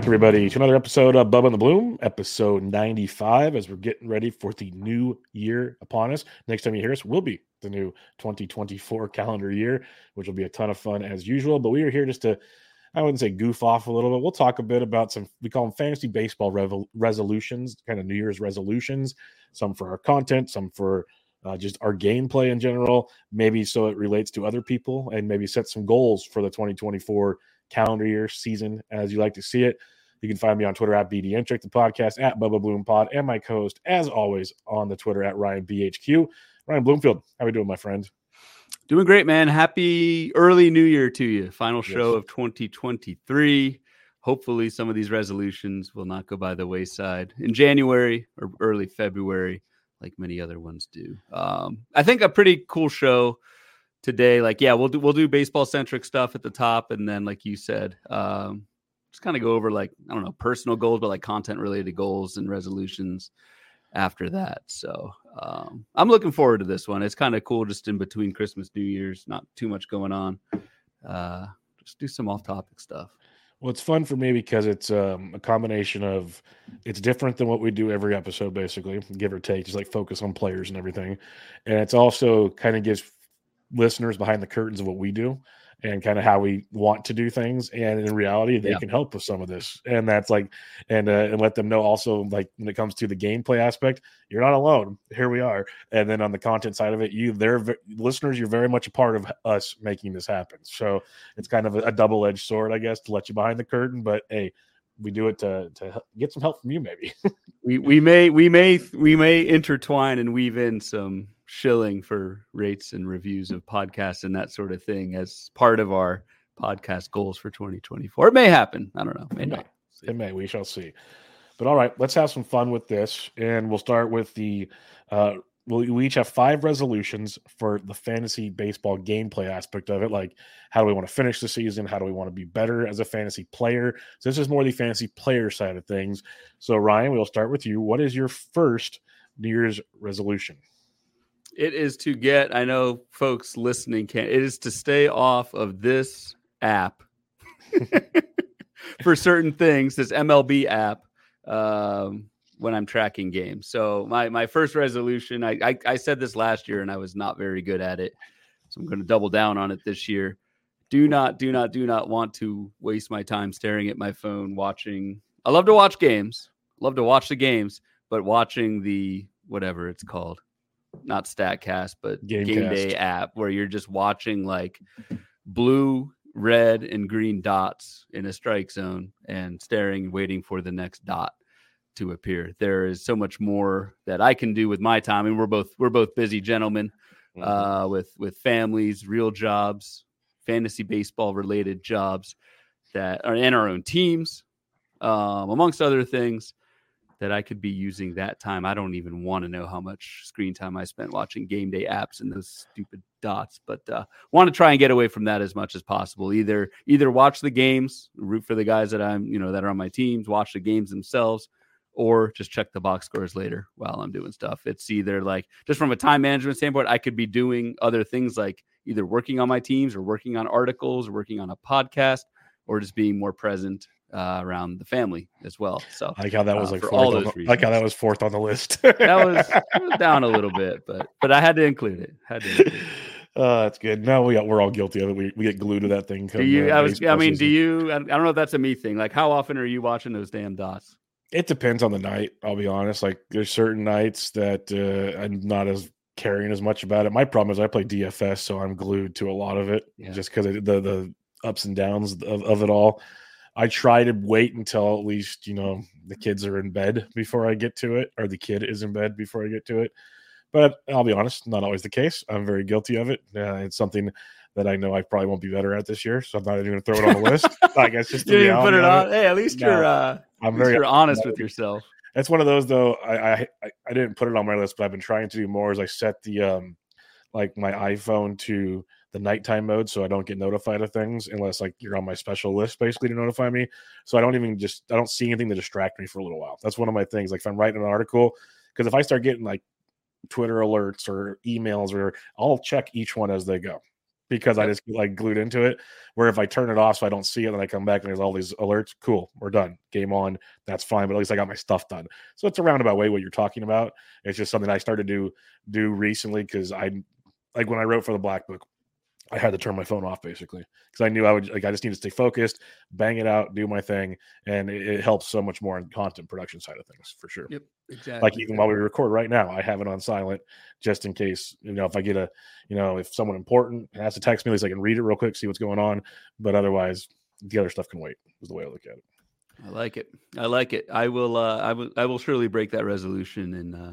Back, everybody, to another episode of Bubba and the Bloom, episode 95, as we're getting ready for the new year upon us. Next time you hear us will be the new 2024 calendar year, which will be a ton of fun as usual. But we are here just to, I wouldn't say goof off a little bit. We'll talk a bit about some, we call them fantasy baseball resolutions, kind of New Year's resolutions, some for our content, some for uh, just our gameplay in general, maybe so it relates to other people and maybe set some goals for the 2024 calendar year season as you like to see it. You can find me on Twitter at BDentrek, the podcast at Bubba Bloom Pod, and my co-host, as always, on the Twitter at Ryan BHQ. Ryan Bloomfield, how are we doing, my friend? Doing great, man. Happy early new year to you. Final show yes. of 2023. Hopefully, some of these resolutions will not go by the wayside in January or early February, like many other ones do. Um, I think a pretty cool show today. Like, yeah, we'll do we'll do baseball centric stuff at the top, and then like you said, um, just kind of go over like I don't know personal goals, but like content related goals and resolutions after that. So um, I'm looking forward to this one. It's kind of cool, just in between Christmas, New Year's, not too much going on. Uh, just do some off topic stuff. Well, it's fun for me because it's um, a combination of it's different than what we do every episode, basically, give or take, just like focus on players and everything. And it's also kind of gives listeners behind the curtains of what we do and kind of how we want to do things and in reality they yeah. can help with some of this and that's like and uh, and let them know also like when it comes to the gameplay aspect you're not alone here we are and then on the content side of it you they're listeners you're very much a part of us making this happen so it's kind of a, a double-edged sword i guess to let you behind the curtain but hey we do it to to get some help from you maybe we we may we may we may intertwine and weave in some shilling for rates and reviews of podcasts and that sort of thing as part of our podcast goals for 2024. It may happen. I don't know. May it may. It may. We shall see. But all right, let's have some fun with this, and we'll start with the. Uh, we'll, we each have five resolutions for the fantasy baseball gameplay aspect of it. Like, how do we want to finish the season? How do we want to be better as a fantasy player? So this is more the fantasy player side of things. So Ryan, we'll start with you. What is your first New Year's resolution? It is to get, I know folks listening can it is to stay off of this app for certain things, this MLB app, um, when I'm tracking games. So my my first resolution, I, I, I said this last year and I was not very good at it. So I'm going to double down on it this year. Do not, do not, do not want to waste my time staring at my phone watching. I love to watch games, love to watch the games, but watching the whatever it's called not Statcast, but Game, Game Day app where you're just watching like blue, red, and green dots in a strike zone and staring, waiting for the next dot to appear. There is so much more that I can do with my time, and we're both we're both busy gentlemen mm-hmm. uh, with with families, real jobs, fantasy baseball related jobs that are in our own teams, um, amongst other things that I could be using that time. I don't even want to know how much screen time I spent watching game day apps and those stupid dots, but uh, want to try and get away from that as much as possible. Either either watch the games, root for the guys that I'm you know that are on my teams, watch the games themselves, or just check the box scores later while I'm doing stuff. It's either like just from a time management standpoint, I could be doing other things like either working on my teams or working on articles or working on a podcast or just being more present uh, around the family as well. So I like how that was uh, like all those the, like how that was fourth on the list. that was, was, down a little bit, but but I had to include it. Had to. Include it. Uh, that's good. Now we got, we're all guilty of it. We, we get glued to that thing. Come, do you? Uh, I was. I mean, season. do you? I don't know if that's a me thing. Like, how often are you watching those damn dots? It depends on the night. I'll be honest. Like, there's certain nights that uh, I'm not as caring as much about it. My problem is I play DFS, so I'm glued to a lot of it, yeah. just because the the ups and downs of, of it all. I try to wait until at least you know the kids are in bed before I get to it, or the kid is in bed before I get to it. But I'll be honest, not always the case. I'm very guilty of it. Uh, it's something that I know I probably won't be better at this year, so I'm not even going to throw it on the list. I guess just you didn't put it on. It. Hey, at least no, you're uh, I'm very you're honest with yourself. It's one of those though. I, I I didn't put it on my list, but I've been trying to do more. As I set the um like my iPhone to the nighttime mode so I don't get notified of things unless like you're on my special list basically to notify me. So I don't even just I don't see anything to distract me for a little while. That's one of my things. Like if I'm writing an article, because if I start getting like Twitter alerts or emails or I'll check each one as they go. because I just like glued into it. Where if I turn it off so I don't see it, then I come back and there's all these alerts, cool, we're done, game on, that's fine. But at least I got my stuff done. So it's a roundabout way what you're talking about. It's just something I started to do recently because I like when I wrote for the Black Book, I had to turn my phone off basically because I knew I would like I just need to stay focused, bang it out, do my thing, and it, it, helps so much more in content production side of things for sure. Yep, exactly. Like even while we record right now, I have it on silent just in case you know if I get a you know if someone important has to text me, at least I can read it real quick, see what's going on. But otherwise, the other stuff can wait. Is the way I look at it. I like it. I like it. I will. Uh, I will. I will surely break that resolution and. uh,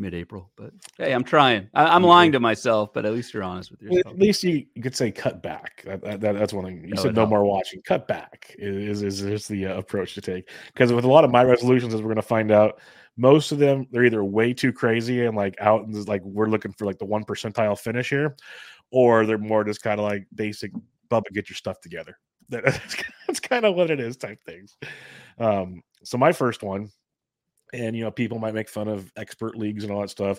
mid-April. But hey, I'm trying. I, am lying to myself, but at least you're honest with yourself. At least you, you could say cut back. That, that, that's one thing. You no, said no more watching. Cut back is is, is the uh, approach to take. Because with a lot of my resolutions, as we're going to find out, most of them they're either way too crazy and like out and like we're looking for like the one percentile finish here, or they're more just kind of like basic. Bubba, get your stuff together. That's, that's kind of what it is, type things. Um, so my first one and you know people might make fun of expert leagues and all that stuff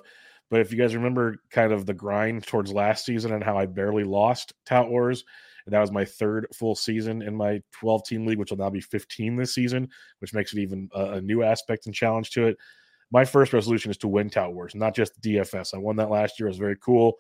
but if you guys remember kind of the grind towards last season and how i barely lost tout wars and that was my third full season in my 12 team league which will now be 15 this season which makes it even a, a new aspect and challenge to it. My first resolution is to win tout wars not just dfs i won that last year. It was very cool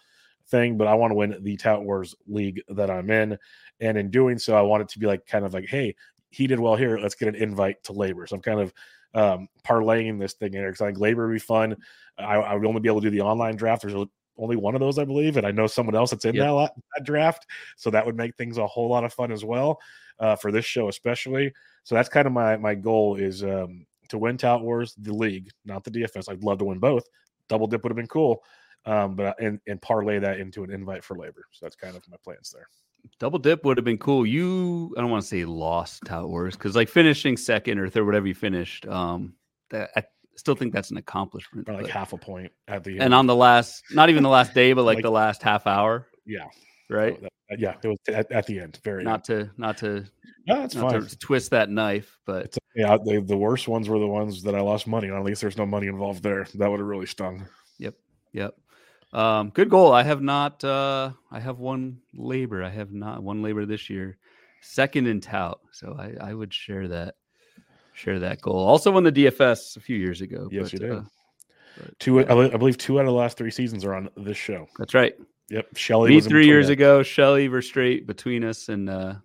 thing but i want to win the tout wars league that i'm in. And in doing so i want it to be like kind of like hey he did well here. Let's get an invite to LABR. So i'm kind of um, parlaying this thing in because I think LABR would be fun. I, I, would only be able to do the online draft. There's only one of those, I believe, and I know someone else that's in yep. that, that, draft, so that would make things a whole lot of fun as well uh, for this show, especially. So that's kind of my my goal is um, to win Tout Wars, the league, not the DFS. I'd love to win both. Double dip would have been cool, um, but and and parlay that into an invite for LABR. So that's kind of my plans there. Double dip would have been cool. You, I don't want to say lost Tout Wars because like finishing second or third, whatever you finished, um, that I still think that's an accomplishment. Or like but, half a point at the end. And on the last, not even the last day, but like, like the last half hour. Yeah. Right. So that, yeah, it was at, at, the end. Very not to not to no, that's not fine. To twist that knife, but it's, yeah, the the worst ones were the ones that I lost money on. At least there's no money involved there. That would have really stung. Yep. Yep. Um, good goal. I have not. Uh, I have won LABR. I have not won LABR this year. Second in tout. So I, I would share that. Share that goal. Also won the DFS a few years ago. Yes, but, you did. Uh, but, two. I believe two out of the last three seasons are on this show. That's right. Yep. Shelly. Me three years that. ago. Shelly straight between us and uh,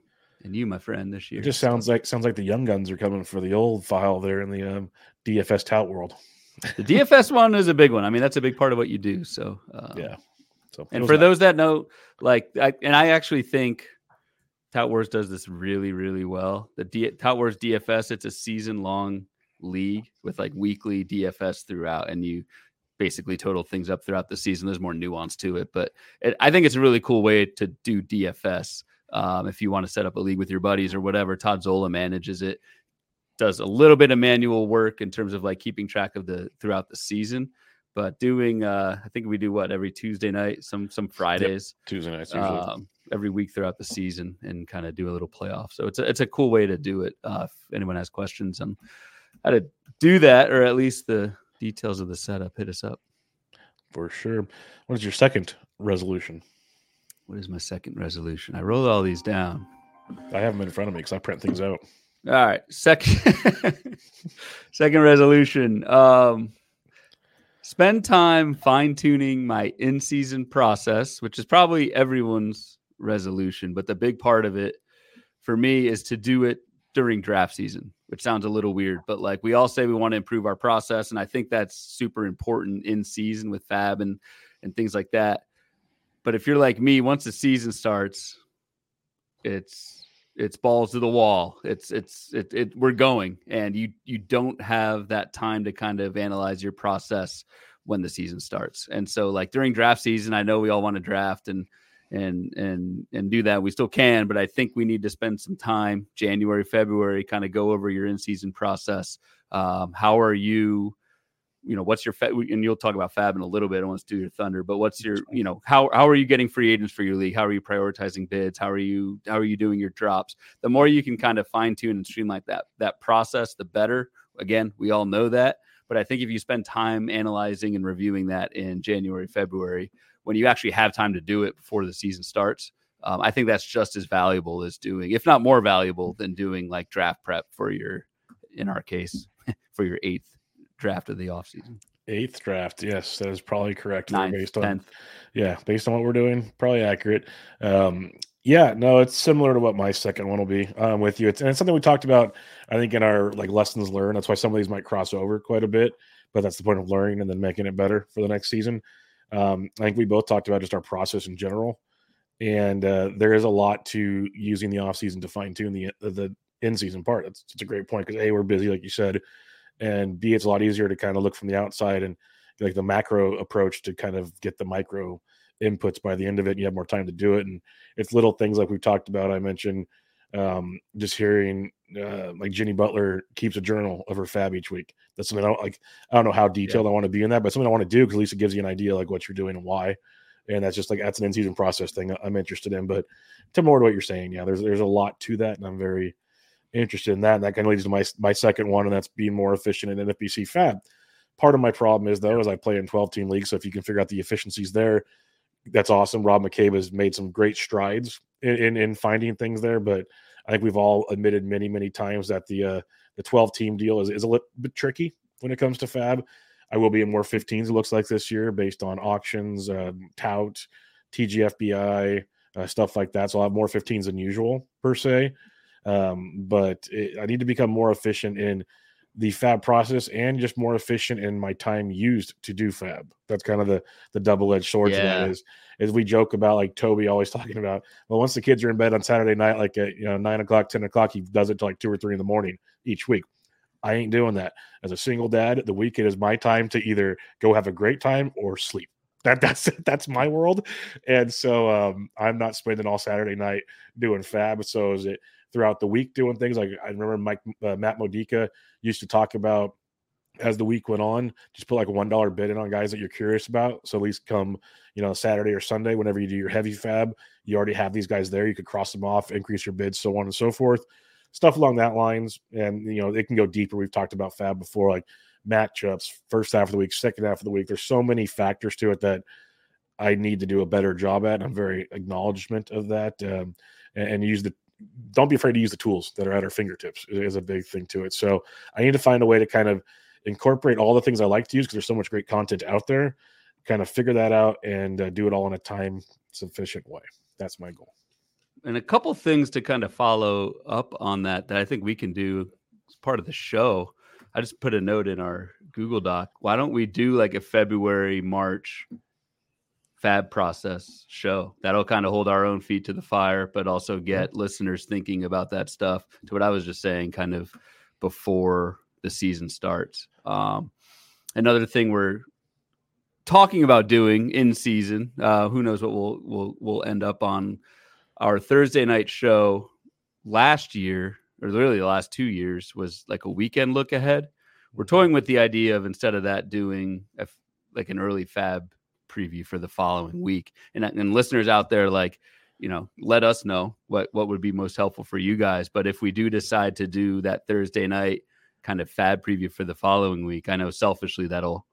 and you, my friend, this year. It just sounds like sounds like the young guns are coming for the old file there in the um, DFS tout world the DFS one is a big one. I mean, that's a big part of what you do. So um, yeah. So and for nice. those that know, like, I, and I actually think Tout Wars does this really, really well. The D, Tout Wars DFS, it's a season long league with like weekly DFS throughout, and you basically total things up throughout the season. There's more nuance to it, but it, I think it's a really cool way to do DFS. Um, if you want to set up a league with your buddies or whatever, Todd Zola manages it does a little bit of manual work in terms of like keeping track of the throughout the season but doing uh i think we do what every tuesday night some some fridays yep. tuesday nights usually. Um, every week throughout the season and kind of do a little playoff. So it's a, it's a cool way to do it uh, if anyone has questions on how to do that or at least the details of the setup hit us up. For sure. What is your second resolution? What is my second resolution? I wrote all these down. I have them in front of me because i print things out all right. Second second resolution. Um spend time fine-tuning my in-season process, which is probably everyone's resolution, but the big part of it for me is to do it during draft season, which sounds a little weird, but like we all say we want to improve our process and I think that's super important in season with fab and and things like that. But if you're like me, once the season starts, it's it's balls to the wall. It's it's it, it we're going, and you you don't have that time to kind of analyze your process when the season starts. And so, like during draft season, I know we all want to draft and and and and do that. We still can, but I think we need to spend some time January, February, kind of go over your in season process. Um, how are you? You know, what's your and you'll talk about Fab in a little bit. I want to do your Thunder, but what's your, you know, how how are you getting free agents for your league? How are you prioritizing bids? How are you how are you doing your drops? The more you can kind of fine tune and streamline that that process, the better. Again, we all know that, but I think if you spend time analyzing and reviewing that in January, February, when you actually have time to do it before the season starts. Um, I think that's just as valuable as doing, if not more valuable than doing like draft prep for your, in our case, for your eighth draft of the offseason. Eighth draft, yes, that is probably correct. Ninth, based on, 10th. yeah, based on what we're doing, probably accurate. Um, yeah, no, it's similar to what my second one will be. I'm with you. It's and it's something we talked about. I think in our like lessons learned. That's why some of these might cross over quite a bit, but that's the point of learning and then making it better for the next season. Um, I think we both talked about just our process in general, and uh, there is a lot to using the off season to fine tune the the in season part. That's, that's a great point because a we're busy, like you said, and b it's a lot easier to kind of look from the outside and like the macro approach to kind of get the micro inputs by the end of it. And you have more time to do it, and it's little things like we've talked about. I mentioned um, just hearing uh, like Jenny Butler keeps a journal of her fab each week. That's something I don't like. I don't know how detailed yeah. I want to be in that, but something I want to do because at least it gives you an idea like what you're doing and why. And that's just like that's an in-season process thing I'm interested in. But to more to what you're saying, yeah, there's there's a lot to that, and I'm very interested in that. And that kind of leads to my my second one, and that's being more efficient in NFBC fab. Part of my problem is though, is I play in 12 team leagues, so if you can figure out the efficiencies there, that's awesome. Rob McCabe has made some great strides in, in, in finding things there, but I think we've all admitted many, many times that the uh, the 12 team deal is, is a little bit tricky when it comes to fab. I will be in more 15s, it looks like this year, based on auctions, um, tout, TGFBI, uh, stuff like that. So I'll have more 15s than usual, per se. Um, but it, I need to become more efficient in the fab process and just more efficient in my time used to do fab. That's kind of the the double edged sword yeah. that is. Is we joke about like Toby always talking about. Well, once the kids are in bed on Saturday night, like at you know nine o'clock, ten o'clock, he does it to like two or three in the morning each week. I ain't doing that. As a single dad, the weekend is my time to either go have a great time or sleep. That that's that's my world, and so um, I'm not spending all Saturday night doing fab. So is it throughout the week doing things like I remember Mike uh, Matt Modica used to talk about as the week went on, just put like a one dollar bid in on guys that you're curious about. So at least come, you know, Saturday or Sunday, whenever you do your heavy fab, you already have these guys there. You could cross them off, increase your bids, so on and so forth. Stuff along that lines. And you know, it can go deeper. We've talked about fab before, like matchups, first half of the week, second half of the week. There's so many factors to it that I need to do a better job at. I'm very acknowledgement of that. Um, and, and use the don't be afraid to use the tools that are at our fingertips is a big thing to it. So I need to find a way to kind of incorporate all the things I like to use because there's so much great content out there. Kind of figure that out and uh, do it all in a time sufficient way. That's my goal. And a couple things to kind of follow up on that that I think we can do as part of the show. I just put a note in our Google Doc. Why don't we do like a February, March fab process show. That'll kind of hold our own feet to the fire, but also get mm-hmm. listeners thinking about that stuff. To what I was just saying, kind of before the season starts. Um, another thing we're talking about doing in season. Uh, who knows what we'll we'll we'll end up on our Thursday night show. Last year, or literally the last two years, was like a weekend look ahead. We're mm-hmm. toying with the idea of instead of that doing a, like an early fab preview for the following week. And, and listeners out there, like, you know, let us know what what would be most helpful for you guys. But if we do decide to do that Thursday night kind of fab preview for the following week, I know selfishly that'll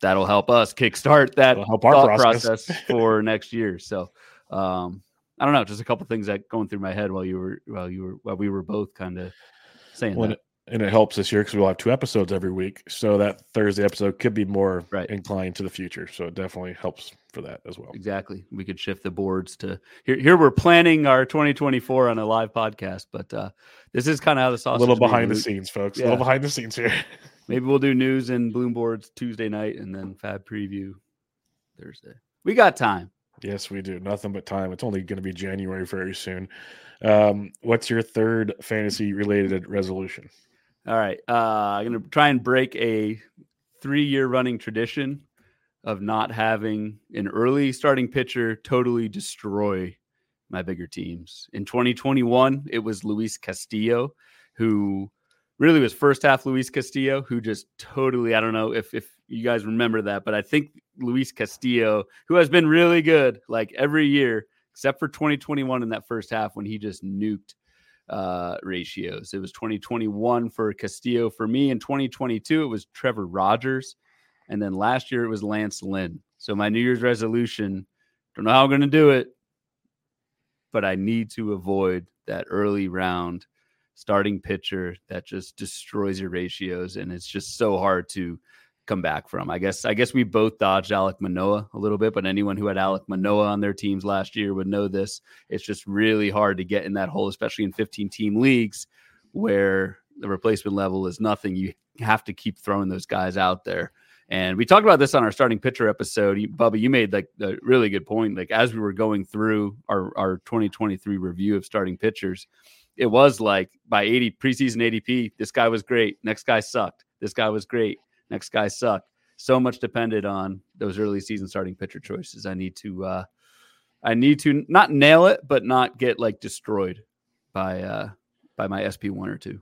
that'll help us kickstart that help thought process. process for next year. So um I don't know, just a couple things that going through my head while you were while you were while we were both kind of saying well, that and it helps this year because we'll have two episodes every week. So that Thursday episode could be more right. inclined to the future. So it definitely helps for that as well. Exactly. We could shift the boards to here. Here we're planning our 2024 on a live podcast, but uh, this is kind of how the sausage. A little behind the scenes, folks. Yeah. A little behind the scenes here. Maybe we'll do news and Bloom boards Tuesday night, and then Fab preview Thursday. We got time. Yes, we do. Nothing but time. It's only going to be January very soon. Um, what's your third fantasy related resolution? All right. Uh, I'm going to try and break a three year running tradition of not having an early starting pitcher totally destroy my bigger teams. In 2021, it was Luis Castillo, who really was first half Luis Castillo, who just totally, I don't know if, if you guys remember that, but I think Luis Castillo, who has been really good like every year, except for 2021 in that first half when he just nuked uh, ratios. It was 2021 for Castillo for me. In 2022, it was Trevor Rogers. And then last year, it was Lance Lynn. So my New Year's resolution, don't know how I'm going to do it, but I need to avoid that early round starting pitcher that just destroys your ratios and it's just so hard to come back from. I guess I guess we both dodged Alek Manoah a little bit, but anyone who had Alek mm-hmm. Manoah on their teams last year would know this. It's just really hard to get in that hole, especially in 15 team leagues where the replacement level is nothing. You have to keep throwing those guys out there. And we talked about this on our starting pitcher episode. Bubba, you made like a really good point. Like as we were going through our, our 2023 review of starting pitchers, it was like by 80 preseason ADP, this guy was great. Next guy sucked. This guy was great. Next guy sucked. So much depended on those early season starting pitcher choices. I need to uh I need to not nail it, but not get like destroyed by uh by my SP one or two.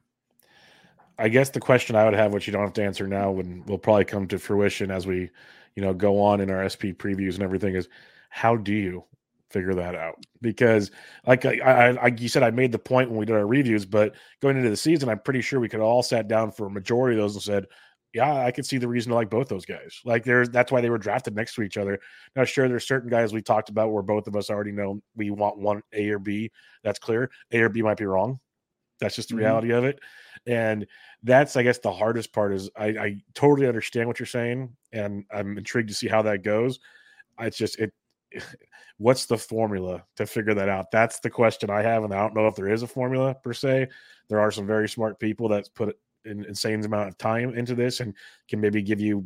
I guess the question I would have, which you don't have to answer now, when will probably come to fruition as we, you know, go on in our SP previews and everything, is how do you figure that out? Because, like I, I, I, you said, I made the point when we did our reviews, but going into the season, I'm pretty sure we could all sat down for a majority of those and said, yeah, I could see the reason to like both those guys. Like there's that's why they were drafted next to each other. Now, sure, there's certain guys we talked about where both of us already know we want one A or B. That's clear. A or B might be wrong. That's just the mm-hmm. reality of it. And that's, I guess, the hardest part is I, I totally understand what you're saying, and I'm intrigued to see how that goes. It's just it. What's the formula to figure that out? That's the question I have, and I don't know if there is a formula per se. There are some very smart people that put an insane amount of time into this and can maybe give you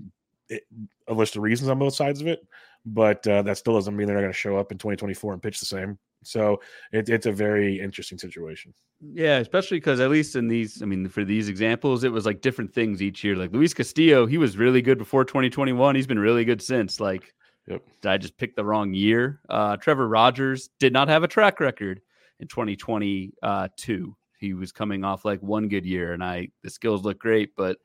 a list of reasons on both sides of it. But uh, that still doesn't mean they're not going to show up in 2024 and pitch the same. So it, it's a very interesting situation. Yeah, especially because at least in these, I mean, for these examples, it was like different things each year. Like Luis Castillo, he was really good before 2021. He's been really good since. Like, yep. did I just pick the wrong year? Uh, Trevor Rogers did not have a track record in 2022. He was coming off like one good year, and I the skills look great, but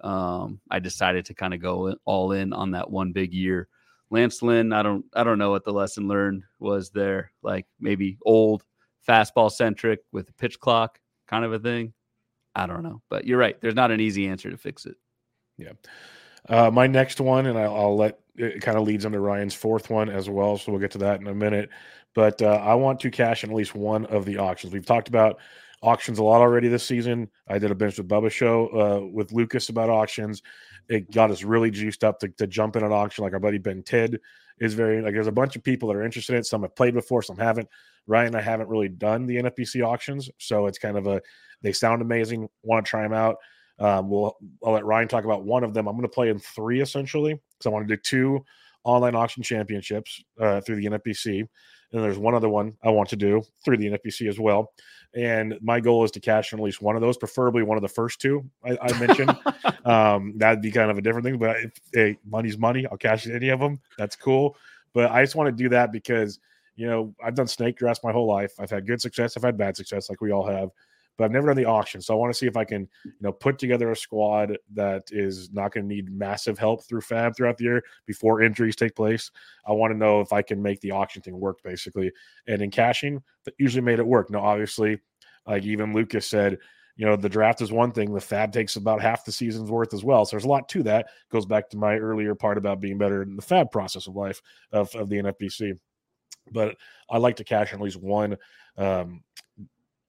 um, I decided to kind of go all in on that one big year. Lance Lynn, I don't I don't know what the lesson learned was there. Like maybe old fastball centric with a pitch clock kind of a thing. I don't know, but you're right. There's not an easy answer to fix it. Yeah. Uh, my next one, and I'll, I'll, let it kind of leads into Ryan's fourth one as well. So we'll get to that in a minute. But uh, I want to cash in at least one of the auctions. We've talked about auctions a lot already this season. I did a bench with Bubba show uh, with Lucas about auctions. It got us really juiced up to, to jump in an auction. Like our buddy Ben Ted is very like. There's a bunch of people that are interested in it. Some have played before, some haven't. Ryan I haven't really done the NFBC auctions, so it's kind of a. They sound amazing. Want to try them out? Um, we'll I'll let Ryan talk about one of them. I'm going to play in three essentially because I want to do two online auction championships uh, through the NFBC. And there's one other one I want to do through the NFBC as well. And my goal is to cash in at least one of those, preferably one of the first two I, I mentioned. um, that'd be kind of a different thing. But if hey, money's money, I'll cash in any of them. That's cool. But I just want to do that because you know I've done snake drafts my whole life. I've had good success. I've had bad success, like we all have but I've never done the auction. So I want to see if I can, you know, put together a squad that is not going to need massive help through Fab throughout the year before injuries take place. I want to know if I can make the auction thing work basically. And in cashing, that usually made it work. Now, obviously, like even Lucas said, you know, the draft is one thing, the Fab takes about half the season's worth as well. So there's a lot to that. Goes back to my earlier part about being better in the Fab process of life of, of the NFBC. But I like to cash at least one um,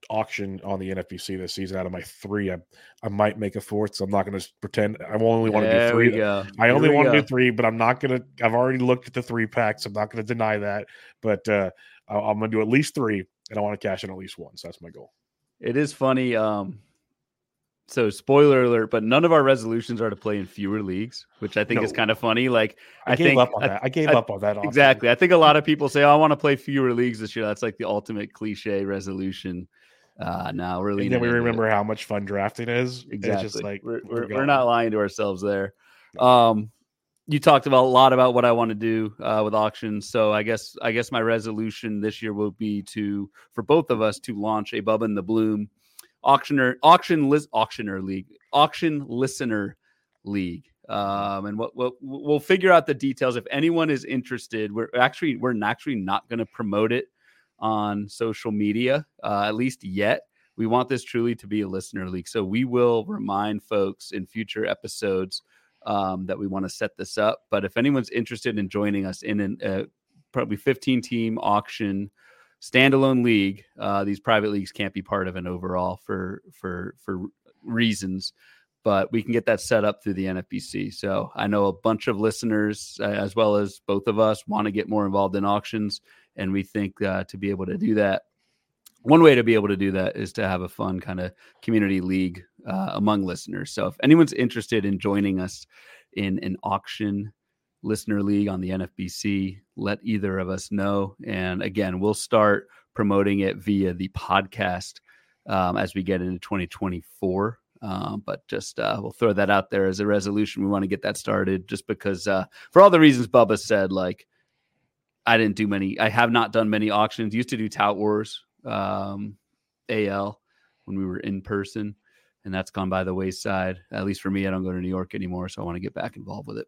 auction on the NFBC this season out of my three. I, I might make a fourth, so I'm not going to pretend I only want to do three. I only want to do three, but I'm not going to. I've already looked at the three packs. I'm not going to deny that, but uh, I'm going to do at least three, and I want to cash in at least one. So that's my goal. It is funny. Um, so spoiler alert, but none of our resolutions are to play in fewer leagues, which I think no. is kind of funny. Like I, I gave think, up on I, that. I gave I, up on that. Exactly. I think a lot of people say, oh, "I want to play fewer leagues this year." That's like the ultimate cliche resolution. Uh, no, really. And then we remember it. how much fun drafting is. Exactly. It's just like we're, we're, we're not lying to ourselves there. Um, you talked about a lot about what I want to do uh, with auctions. So I guess I guess my resolution this year will be to for both of us to launch a Bubba in the Bloom auctioner auction list auctioner league auction listener league. Um, and what, what we'll figure out the details. If anyone is interested, we're actually we're actually not going to promote it on social media, uh, at least yet. We want this truly to be a listener league. So we will remind folks in future episodes um, that we want to set this up. But if anyone's interested in joining us in an uh, probably 15 team auction standalone league, uh, these private leagues can't be part of an overall for for for reasons. But we can get that set up through the NFBC. So I know a bunch of listeners, uh, as well as both of us, want to get more involved in auctions, and we think uh, to be able to do that, one way to be able to do that is to have a fun kind of community league uh, among listeners. So if anyone's interested in joining us in an auction listener league on the NFBC, let either of us know. And again, we'll start promoting it via the podcast um, as we get into 2024. Um, but just uh, we'll throw that out there as a resolution. We want to get that started just because, uh, for all the reasons Bubba said, like I didn't do many, I have not done many auctions. Used to do Tout Wars um, AL when we were in person and that's gone by the wayside. At least for me, I don't go to New York anymore, so I want to get back involved with it.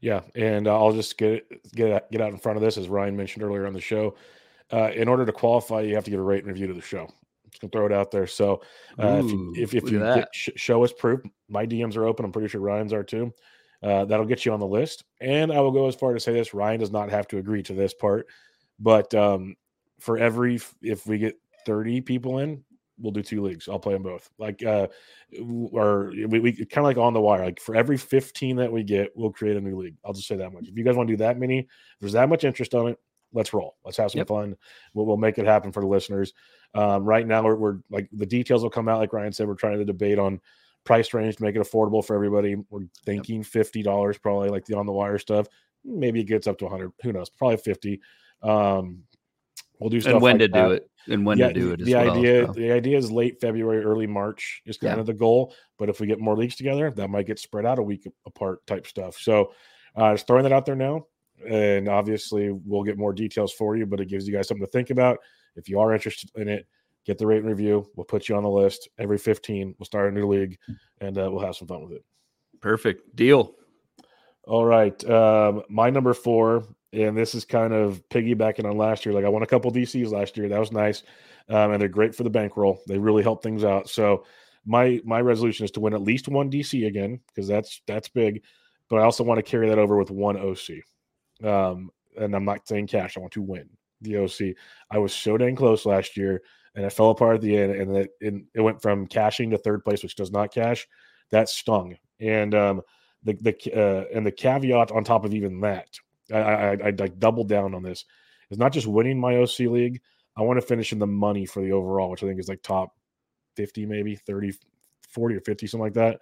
Yeah, and uh, I'll just get get get out in front of this, as Ryan mentioned earlier on the show. Uh, in order to qualify, you have to give a rate and review to the show. Just gonna throw it out there. So uh, Ooh, if if, if you get, sh- show us proof, my DMs are open. I'm pretty sure Ryan's are too. Uh, that'll get you on the list. And I will go as far to say this: Ryan does not have to agree to this part, but um, for every if we get 30 people in, we'll do two leagues. I'll play them both. Like, uh, or we, we kind of like on the wire. Like for every 15 that we get, we'll create a new league. I'll just say that much. If you guys want to do that many, if there's that much interest on it, let's roll. Let's have some yep. fun. We'll, we'll make it happen for the listeners. Um, right now, we're, we're like the details will come out. Like Ryan said, we're trying to debate on price range to make it affordable for everybody. We're thinking yep. fifty dollars, probably like the on the wire stuff. Maybe it gets up to 100. Who knows? Probably 50. Um, We'll do stuff and when like to that. do it and when yeah, to do it. the well, idea, so. the idea is late February, early March is kind yeah. of the goal. But if we get more leagues together, that might get spread out a week apart type stuff. So, uh, just throwing that out there now, and obviously we'll get more details for you. But it gives you guys something to think about. If you are interested in it, get the rate and review. We'll put you on the list every 15. We'll start a new league, and uh, we'll have some fun with it. Perfect deal. All right, um, my number four and this is kind of piggybacking on last year. Like I won a couple DCs last year, that was nice, um, and they're great for the bankroll. They really help things out. So my my resolution is to win at least one DC again because that's that's big, but I also want to carry that over with one OC. Um, and I'm not saying cash. I want to win the OC. I was so dang close last year, and it fell apart at the end, and it it, it went from cashing to third place, which does not cash. That stung, and um, the the uh, and the caveat on top of even that I, I, I, I double down on this. is not just winning my OC league. I want to finish in the money for the overall, which I think is like top 50, maybe 30, 40 or 50, something like that.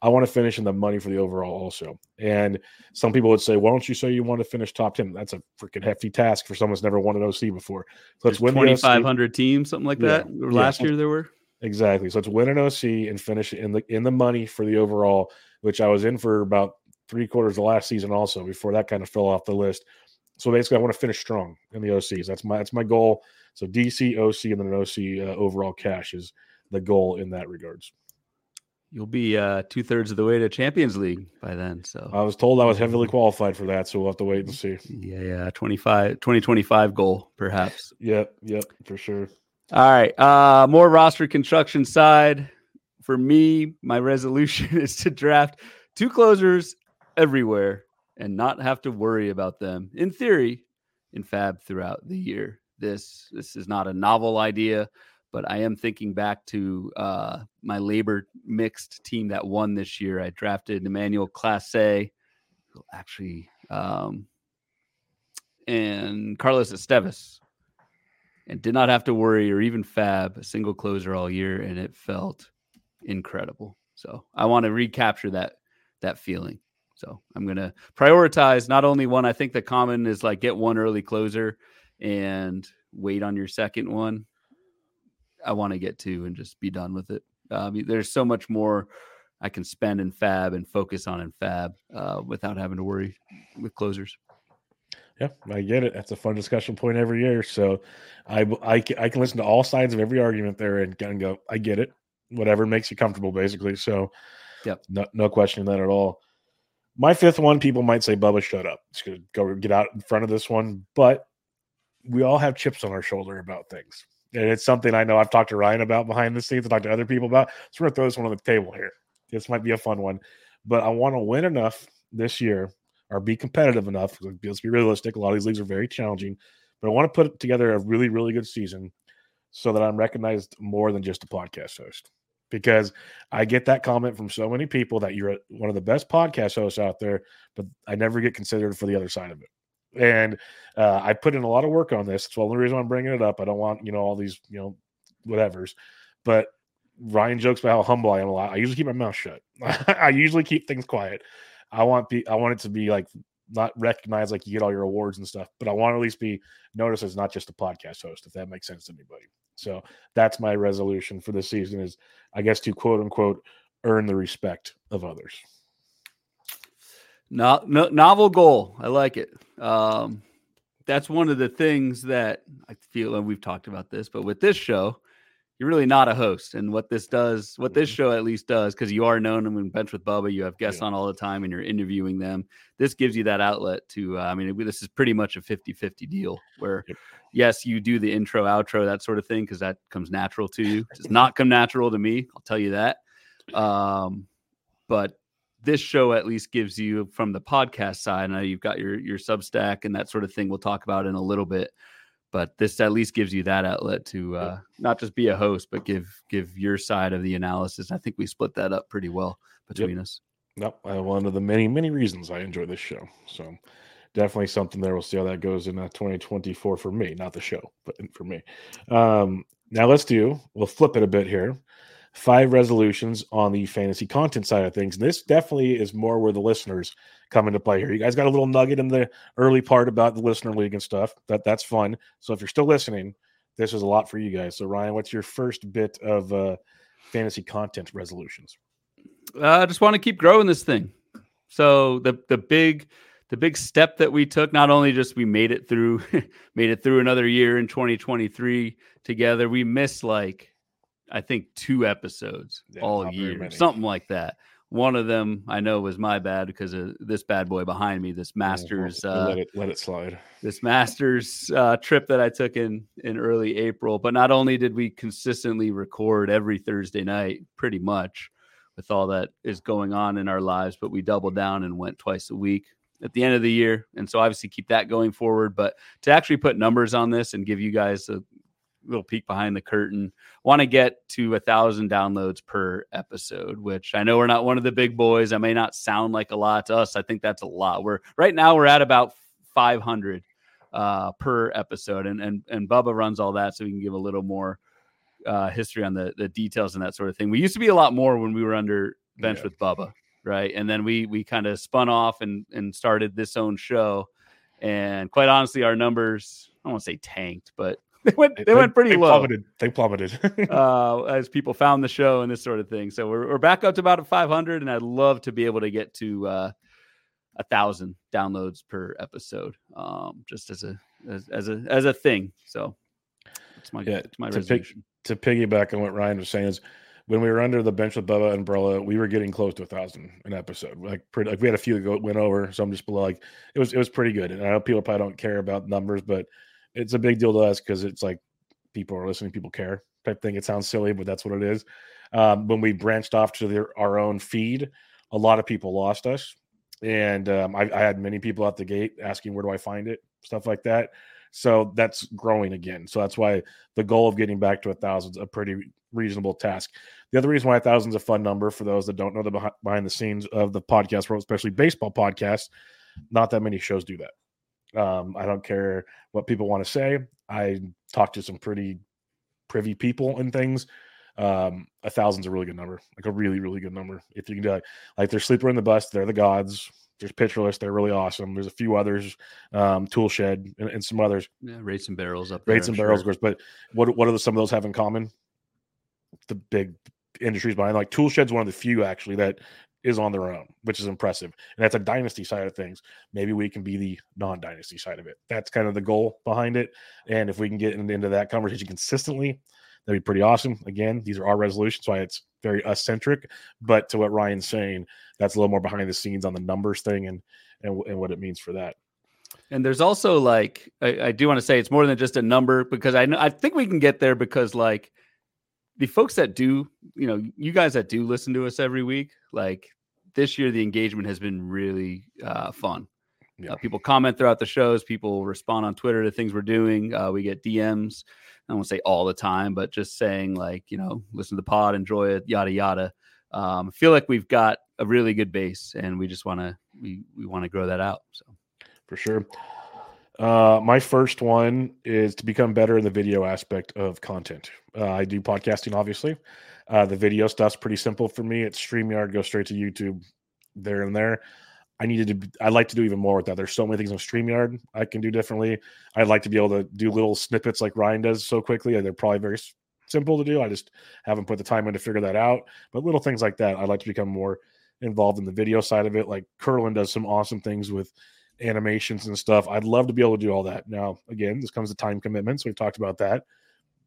I want to finish in the money for the overall also. And some people would say, why don't you say you want to finish top 10? That's a freaking hefty task for someone who's never won an OC before. So let's win 2,500 teams, something like yeah. that. Last yeah. year there were. Exactly. So let's win an OC and finish in the in the money for the overall, which I was in for about three quarters of last season also before that kind of fell off the list. So basically, I want to finish strong in the OCs. That's my that's my goal. So DC, OC, and then an OC uh, overall cash is the goal in that regards. You'll be uh, two thirds of the way to Champions League by then. So I was told I was heavily qualified for that. So we'll have to wait and see. Yeah, yeah, 25, 2025 goal perhaps. Yep, yep, for sure. All right, uh, more roster construction side. For me, my resolution is to draft two closers everywhere and not have to worry about them in theory in fab throughout the year this this is not a novel idea but i am thinking back to uh, my LABR mixed team that won this year. I drafted emmanuel clase actually um, and carlos estévez. And did not have to worry or even fab a single closer all year and it felt incredible. So i want to recapture that that feeling. So I'm to prioritize not only one, I think the common is like get one early closer and wait on your second one. I want to get to and just be done with it. Um, there's so much more I can spend in fab and focus on in fab uh, without having to worry with closers. Yeah, I get it. That's a fun discussion point every year. So I, I, I can listen to all sides of every argument there and, and go, I get it. Whatever makes you comfortable, basically. So, yeah, no, no question that at all. My fifth one, people might say, Bubba, shut up. It's going to go get out in front of this one. But we all have chips on our shoulder about things. And it's something I know I've talked to Ryan about behind the scenes, I talked to other people about. So we're to throw this one on the table here. This might be a fun one. but I want to win enough this year or be competitive enough. Let's be realistic. A lot of these leagues are very challenging, but I want to put together a really, really good season so that I'm recognized more than just a podcast host. Because I get that comment from so many people that you're one of the best podcast hosts out there, but I never get considered for the other side of it. And uh, I put in a lot of work on this. It's the only reason I'm bringing it up. I don't want you know all these you know whatevers, but Ryan jokes about how humble I am a lot. I usually keep my mouth shut. I usually keep things quiet. I want be I want it to be like not recognized like you get all your awards and stuff, but I want to at least be noticed as not just a podcast host, if that makes sense to anybody. So that's my resolution for this season is I guess to quote unquote earn the respect of others. No, no, novel goal. I like it. Um, that's one of the things that I feel, and we've talked about this, but with this show, you're really not a host. And what this does, what this mm-hmm. show at least does, because you are known and bench with Bubba, you have guests yeah. on all the time and you're interviewing them. This gives you that outlet to, uh, I mean, this is pretty much a 50 50 deal where, yep. yes, you do the intro, outro, that sort of thing, because that comes natural to you. It does not come natural to me. I'll tell you that. Um, but this show at least gives you from the podcast side. I know you've got your your Substack and that sort of thing. We'll talk about in a little bit but this at least gives you that outlet to uh, not just be a host, but give give your side of the analysis. I think we split that up pretty well between yep. us. Nope, uh, one of the many many reasons I enjoy this show. So definitely something there. We'll see how that goes in uh, 2024 for me, not the show, but for me. Um, now let's do. We'll flip it a bit here five resolutions on the fantasy content side of things. And this definitely is more where the listeners come into play here. You guys got a little nugget in the early part about the listener league and stuff. That that's fun. So if you're still listening, this is a lot for you guys. So Ryan, what's your first bit of uh, fantasy content resolutions? Uh, I just want to keep growing this thing. So the the big the big step that we took not only just we made it through made it through another year in 2023 together we missed like I think two episodes yeah, all year, something like that. One of them I know was my bad because of this bad boy behind me. This Masters, uh, let it let it slide. This Masters uh, trip that I took in in early April. But not only did we consistently record every Thursday night, pretty much, with all that is going on in our lives, but we doubled down and went twice a week at the end of the year. And so obviously keep that going forward. But to actually put numbers on this and give you guys a little peek behind the curtain. Want to get to a thousand downloads per episode, which I know we're not one of the big boys. I may not sound like a lot to us. I think that's a lot. We're right now we're at about 500 uh, per episode, and and and Bubba runs all that, so we can give a little more uh, history on the the details and that sort of thing. We used to be a lot more when we were under bench yeah. with Bubba, right? And then we we kind of spun off and and started this own show. And quite honestly, our numbers I won't say tanked, but they went they, they went pretty they low. Plummeted. They plummeted uh, as people found the show and this sort of thing. So we're, we're back up to about 500, and I'd love to be able to get to uh, a thousand downloads per episode, um, just as a as, as, a as a thing. So it's my yeah, it's my to to piggyback on what Ryan was saying is when we were under the bench with Bubba umbrella, we were getting close to a thousand an episode. Like pretty, like we had a few that went over, so I'm just below. Like it was, it was pretty good. And I know people probably don't care about numbers, but it's a big deal to us because it's like people are listening, people care type thing. It sounds silly, but that's what it is. Um, when we branched off to our own feed, a lot of people lost us, and um, I, I, had many people at the gate asking where do I find it, stuff like that. So that's growing again. So that's why the goal of getting back to a thousand is a pretty reasonable task. The other reason why a thousand is a fun number for those that don't know the behind the scenes of the podcast world, especially baseball podcasts, not that many shows do that. Um, I don't care what people want to say. I talk to some pretty privy people and things. Um, a thousand's a really good number, like a really, really good number. If you can do it, like they're Sleeper and the Bust, they're the gods. There's Pitcher List, they're really awesome. There's a few others, um, Tool Shed, and, and some others. Yeah, rates and barrels up there. Rates and I'm barrels, sure. But what what do some of those have in common? The big industries behind, like Tool Shed's one of the few actually that is on their own, which is impressive. And that's a dynasty side of things. Maybe we can be the non dynasty side of it. That's kind of the goal behind it. And if we can get into that conversation consistently, that'd be pretty awesome. Again, these are our resolutions, why it's very us centric. But to what Ryan's saying, that's a little more behind the scenes on the numbers thing and and, and what it means for that. And there's also like I, I do want to say it's more than just a number because I know I think we can get there because like the folks that do, you know, you guys that do listen to us every week, like this year the engagement has been really uh, fun. Yeah. Uh, people comment throughout the shows. People respond on Twitter to things we're doing. Uh, we get DMs. I won't say all the time, but just saying like, you know, listen to the pod, enjoy it, yada yada. Um, feel like we've got a really good base, and we just want to we we want to grow that out. So for sure. Uh, my first one is to become better in the video aspect of content. Uh, I do podcasting, obviously. Uh, the video stuff's pretty simple for me. It's StreamYard, go straight to YouTube, there and there. I needed to. I'd like to do even more with that. There's so many things on Streamyard I can do differently. I'd like to be able to do little snippets like Ryan does so quickly, they're probably very simple to do. I just haven't put the time in to figure that out. But little things like that, I'd like to become more involved in the video side of it. Like Curlin does some awesome things with animations and stuff. I'd love to be able to do all that. Now, again, this comes to time commitments. We've talked about that.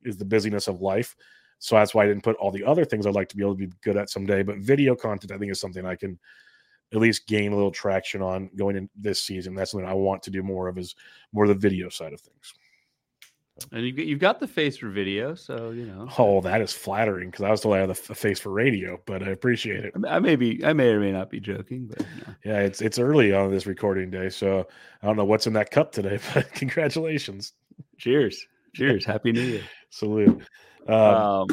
Is the busyness of life. So that's why I didn't put all the other things I'd like to be able to be good at someday. But video content, I think, is something I can at least gain a little traction on going in this season. That's something I want to do more of is more the video side of things. And you you've got the face for video, so you know. Oh, that is flattering because I was told I had a face for radio, but I appreciate it. I may be, I may or may not be joking, but know. Yeah, it's it's early on this recording day, so I don't know what's in that cup today, but congratulations, cheers, cheers, happy New Year. salute. Um, Um,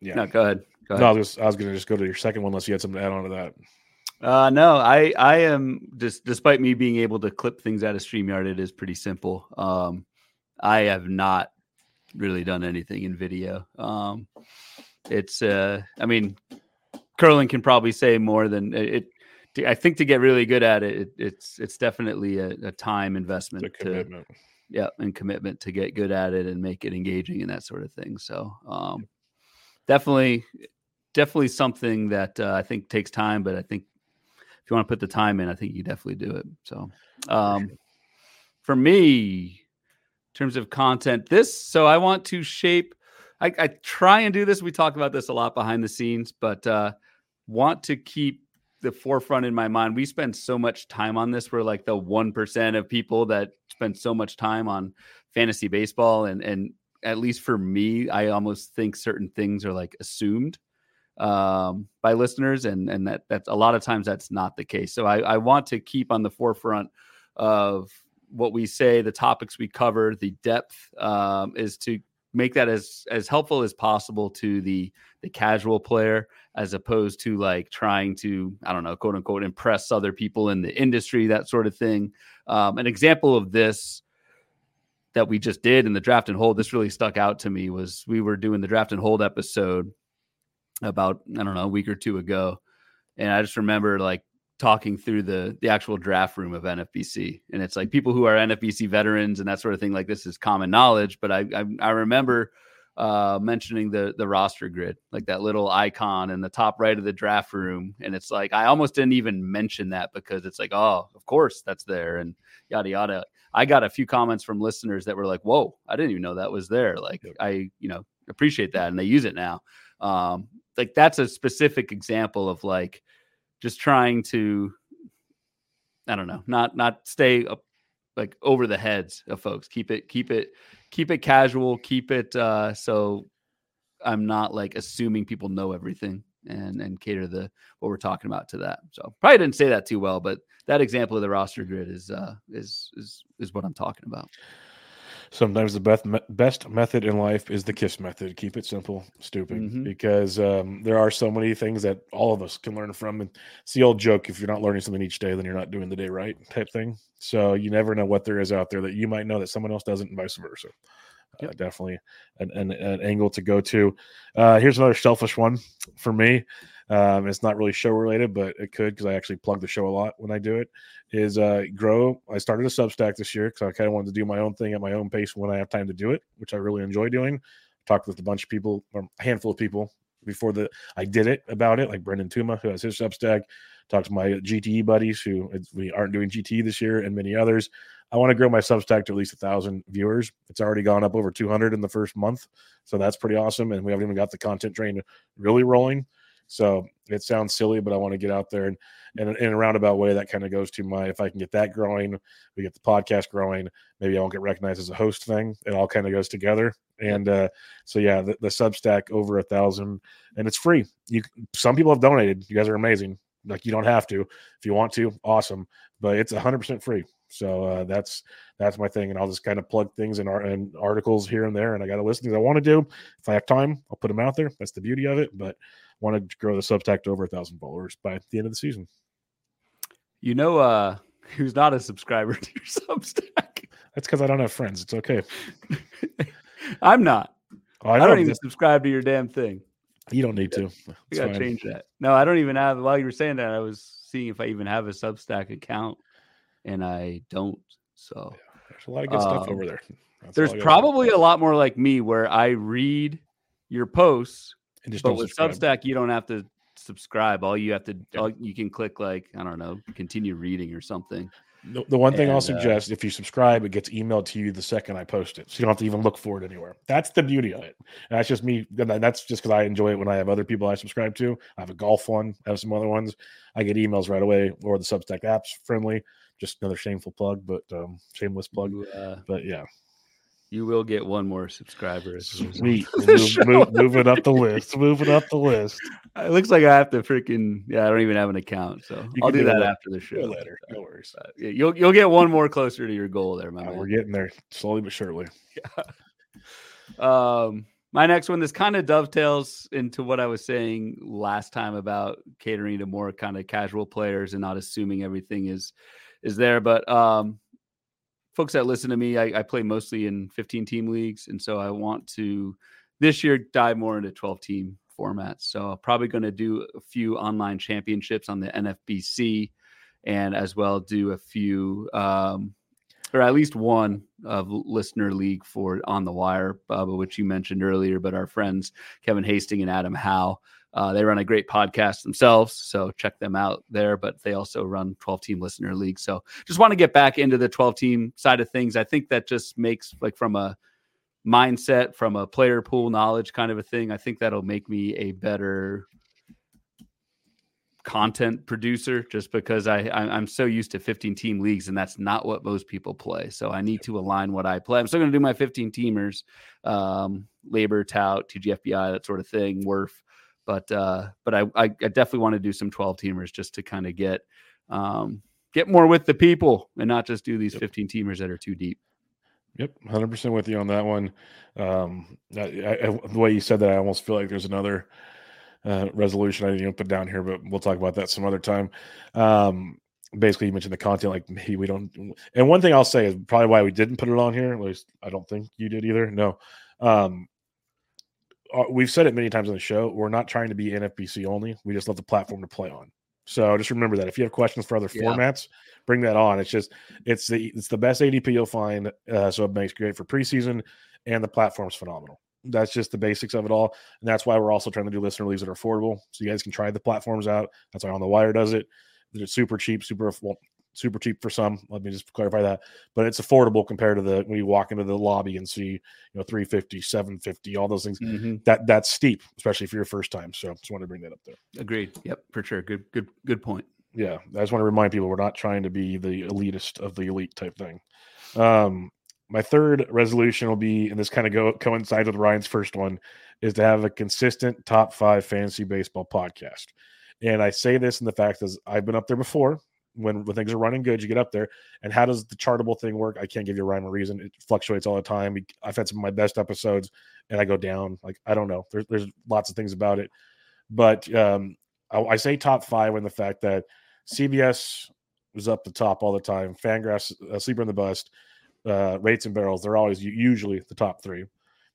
yeah, no, go ahead. Go ahead. no, I was, just, I was going to just go to your second one unless you had something to add on to that. Uh, no, I I am just despite me being able to clip things out of Streamyard, it is pretty simple. Um, I have not really done anything in video. Um, it's uh, I mean, Curlin can probably say more than it. I think to get really good at it, it it's it's definitely a, a time investment a to yeah and commitment to get good at it and make it engaging and that sort of thing so um definitely definitely something that uh, i think takes time but i think if you want to put the time in i think you definitely do it so um for me terms of content this so i want to shape I, I try and do this we talk about this a lot behind the scenes but uh want to keep the forefront in my mind. We spend so much time on this. We're like the one percent of people that spend so much time on fantasy baseball, and and at least for me, I almost think certain things are like assumed um, by listeners, and and that that's a lot of times that's not the case. So I, I want to keep on the forefront of what we say, the topics we cover, the depth um, is to make that as as helpful as possible to the the casual player as opposed to like trying to i don't know quote unquote impress other people in the industry that sort of thing. Um, an example of this that we just did in the draft and hold this really stuck out to me was we were doing the draft and hold episode about i don't know a week or two ago. And i just remember like talking through the the actual draft room of NFBC, and it's like people who are NFBC veterans and that sort of thing. Like this is common knowledge, but I I, I remember uh, mentioning the the roster grid, like that little icon in the top right of the draft room, and it's like I almost didn't even mention that because it's like oh of course that's there and yada yada. I got a few comments from listeners that were like, "Whoa, I didn't even know that was there." Like I you know appreciate that, and they use it now. Um, like that's a specific example of like just trying to i don't know not not stay up like over the heads of folks. Keep it keep it keep it casual keep it uh so i'm not like assuming people know everything and and cater the what we're talking about to that. So probably didn't say that too well but that example of the roster grid is uh is is is what i'm talking about Sometimes the best best method in life is the kiss method. Keep it simple, stupid. Mhm. Because um, there are so many things that all of us can learn from. And it's the old joke: if you're not learning something each day, then you're not doing the day right, type thing. So you never know what there is out there that you might know that someone else doesn't, and vice versa. Uh, definitely an, an, an angle to go to. Uh, here's another selfish one for me. Um, it's not really show related, but it could because I actually plug the show a lot when I do it. Is uh, grow. I started a Substack this year because I kind of wanted to do my own thing at my own pace when I have time to do it, which I really enjoy doing. Talked with a bunch of people, or a handful of people before the I did it about it, like Brendan Tuma, who has his Substack. Talked to my GTE buddies who we aren't doing GTE this year, and many others. I want to grow my Substack to at least a thousand viewers. It's already gone up over 200 in the first month, so that's pretty awesome. And we haven't even got the content train really rolling. So it sounds silly, but I want to get out there and, and in a roundabout way that kind of goes to my if I can get that growing, we get the podcast growing. Maybe I won't get recognized as a host thing. It all kind of goes together. And uh, so yeah, the, the Substack over a thousand, and it's free. You some people have donated. You guys are amazing. Like you don't have to. If you want to, awesome. But it's 100% free. So uh, that's that's my thing, and I'll just kind of plug things in, our, in articles here and there. And I got to listen things I want to do. If I have time, I'll put them out there. That's the beauty of it. But I want to grow the Substack to over a thousand followers by the end of the season. You know, uh, who's not a subscriber to your Substack? That's because I don't have friends. It's okay. I'm not. Oh, I, know, don't even just- subscribe to your damn thing. You don't need to. We It's gotta fine. change that. No, I don't even have. While you were saying that, I was seeing if I even have a Substack account, and I don't. So There's a lot of good stuff Um, over there. That's there's all I gotta say. probably a lot more like me where I read your posts, And just but with subscribe. Substack you don't have to subscribe. All you have to, Yeah. all, you can click like I don't know, continue reading or something. The, the one thing I'll And, uh, suggest if you subscribe, it gets emailed to you the second I post it, so you don't have to even look for it anywhere. That's the beauty of it. And that's just me. and That's just because I enjoy it when I have other people I subscribe to. I have a golf one, I have some other ones. I get emails right away, or the Substack app's friendly. Just another shameful plug, but um, shameless plug. Uh, But yeah, you will get one more subscriber. as sweet. Move, move, moving up the list. Moving up the list. It looks like I have to freaking yeah. I don't even have an account, so You I'll do do that later. after the show. later. No worries. Uh, yeah, you'll you'll get one more closer to your goal there, my Uh, man. we're getting there slowly but surely. Um, my next one, this kind of dovetails into what I was saying last time about catering to more kind of casual players and not assuming everything is is there. But um, folks that listen to me, I, I play mostly in 15 team leagues, and so I want to this year dive more into 12 team formats. So I'm probably going to do a few online championships on the NFBC, and as well do a few. Um, or at least one of listener league for on the wire, Bubba, which you mentioned earlier. But our friends Kevin Hasting and Adam Howe, uh, they run a great podcast themselves, so check them out there. But they also run 12 team listener league. So just want to get back into the 12 team side of things. I think that just makes like from a mindset, from a player pool knowledge kind of a thing. I think that'll make me a better content producer just because I, I I'm so used to 15 team leagues and that's not what most people play. So I need to align what I play. I'm still going to do my 15 teamers, um, LABR, tout, TGFBI, that sort of thing, WRF. But uh, but I, I I definitely want to do some 12 teamers just to kind of get um, get more with the people and not just do these Yep. 15 teamers that are too deep. Yep, hundred percent with you on that one. Um, I, I, the way you said that, I almost feel like there's another uh, resolution I didn't even put down here, but we'll talk about that some other time. Um, basically, you mentioned the content, like maybe we don't. And one thing I'll say is probably why we didn't put it on here. At least I don't think you did either. No, um, we've said it many times on the show. We're not trying to be NFBC only. We just love the platform to play on. So just remember that if you have questions for other Yeah. formats, bring that on. It's just it's the it's the best ADP you'll find. Uh, so it makes great for preseason, and the platform's phenomenal. That's just the basics of it all, and that's why we're also trying to do listener leaves that are affordable, so you guys can try the platforms out. That's why On the Wire does it. They're super cheap, super well, super cheap for some. Let me just clarify that, but it's affordable compared to the when you walk into the lobby and see you know 350, 750, all those things. That that's steep, especially for your first time. So just want to bring that up there. Agreed. Yep, for sure. Good good good point. yeah i just want to remind people we're not trying to be the elitist of the elite type thing um my third resolution will be and this kind of go coincides with ryan's first one is to have a consistent top five fantasy baseball podcast and i say this in the fact is i've been up there before when, when things are running good you get up there and how does the chartable thing work? I can't give you a rhyme or reason. It fluctuates all the time. I've had some of my best episodes and i go down. Like i don't know. There's, there's lots of things about it. But um I, I say top five in the fact that CBS was up the top all the time. Fangraphs, uh, Sleeper and the Bust, uh, Rates and Barrels, they're always usually the top three.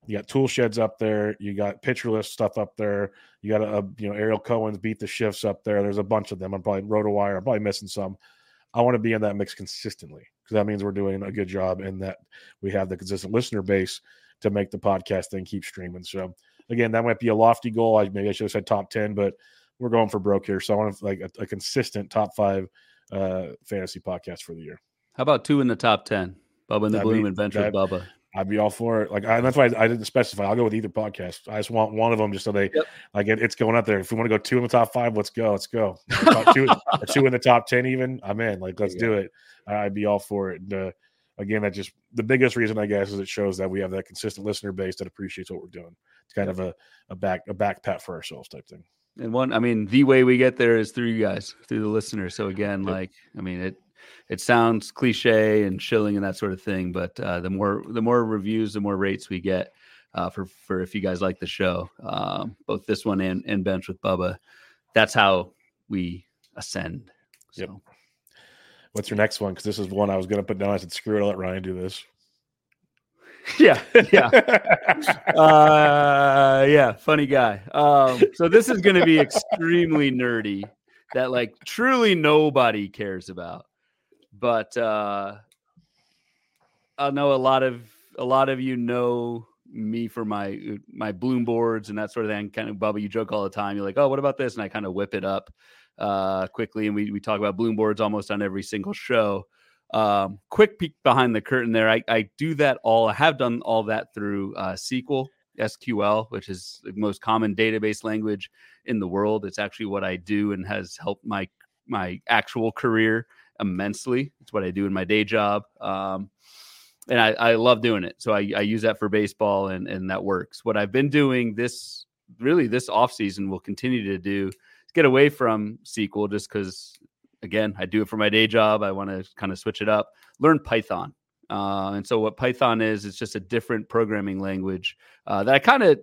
You got Tool Sheds up there. You got Pitcher List stuff up there. You got a, a you know Ariel Cohen's Beat the Shifts up there. There's a bunch of them. I'm probably RotoWire. I'm probably missing some. I want to be in that mix consistently because that means we're doing a good job and that we have the consistent listener base to make the podcast thing keep streaming. So again, that might be a lofty goal. I maybe I should have said top ten, but we're going for broke here. So I want like a, a consistent top five uh fantasy podcast for the year. How about two in the top 10? Bubba and the Bloom be- Adventure that- Bubba. I'd be all for it. Like I, that's why I, I didn't specify. I'll go with either podcast. I just want one of them just so they Yep. like it, it's going up there. If we want to go two in the top five, let's go. Let's go. Two, two in the top ten, even. I'm in. Like let's There do it. I'd be all for it. And, uh, again, that just the biggest reason I guess is it shows that we have that consistent listener base that appreciates what we're doing. It's kind of a a back a back pat for ourselves type thing. and one, I mean, the way we get there is through you guys, through the listeners. So again, yep. like, I mean, it it sounds cliche and shilling and that sort of thing, but uh, the more the more reviews, the more rates we get uh, for for if you guys like the show, um, both this one and and bench with Bubba, that's how we ascend. So. Yep. What's your next one? Because this is one I was going to put down. I said, screw it, I'll let Ryan do this. yeah, yeah, uh, yeah. Funny guy. Um, so this is going to be extremely nerdy. That like truly nobody cares about, but uh, I know a lot of a lot of you know me for my my bloom boards and that sort of thing. Kind of Bubba, you joke all the time. You're like, oh, what about this? And I kind of whip it up uh, quickly, and we we talk about bloom boards almost on every single show. Um, quick peek behind the curtain there. I, I do that all. I have done all that through uh, SQL, SQL, which is the most common database language in the world. It's actually what I do and has helped my my actual career immensely. It's what I do in my day job. Um, and I, I love doing it. So I, I use that for baseball and, and that works. What I've been doing this really this off season will continue to do is get away from SQL just because again, I do it for my day job. I want to kind of switch it up, learn Python. Uh, and so what Python is, it's just a different programming language uh, that I kind of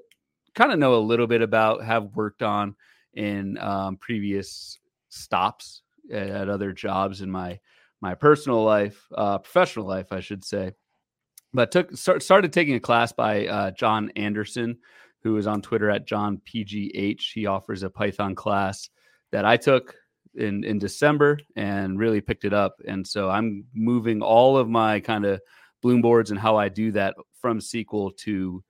kind of know a little bit about, have worked on in um, previous stops at, other jobs in my my personal life, uh, professional life, I should say. But took start, started taking a class by uh, John Anderson, who is on Twitter at John PGH. He offers a Python class that I took in in December and really picked it up. And so I'm moving all of my kind of bloom boards and how I do that from SQL to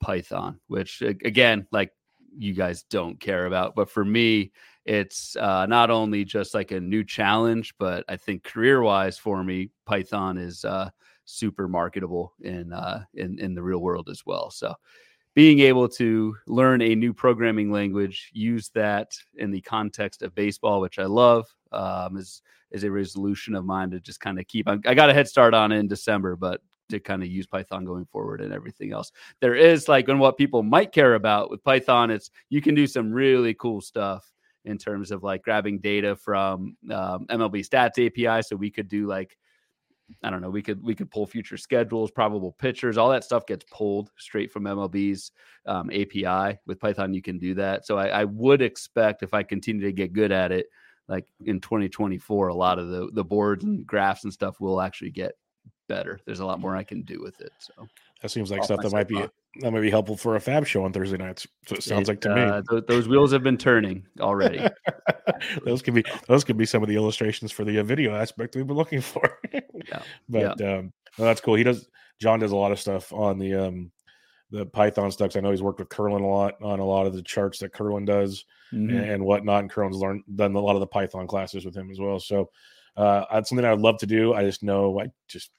Python, which again, like you guys don't care about, but for me, it's uh, not only just like a new challenge, but I think career wise for me, Python is uh, super marketable in uh, in in the real world as well. So being able to learn a new programming language, use that in the context of baseball, which I love, um, is is a resolution of mine to just kind of keep. I got a head start on it in December, but to kind of use Python going forward and everything else. There is like, and what people might care about with Python, it's you can do some really cool stuff in terms of like grabbing data from um, MLB Stats API. So we could do like I don't know, we could we could pull future schedules, probable pitchers, all that stuff gets pulled straight from MLB's um, API. With Python, you can do that. So I, I, would expect if I continue to get good at it, like in 2024, a lot of the the boards and graphs and stuff will actually get better. There's a lot more I can do with it. So that seems like stuff that might be that might be helpful for a fab show on Thursday nights. So it sounds it, like to uh, me. Th- those wheels have been turning already. those could be those could be some of the illustrations for the uh, video aspect we've been looking for. yeah, but yeah. Um, well, that's cool. He does. John does a lot of stuff on the um the Python stuff. I know he's worked with Curlin a lot on a lot of the charts that Curlin does mm-hmm. and, and, whatnot. And Curlin's learned done a lot of the Python classes with him as well. So uh, that's something I'd love to do. I just know I just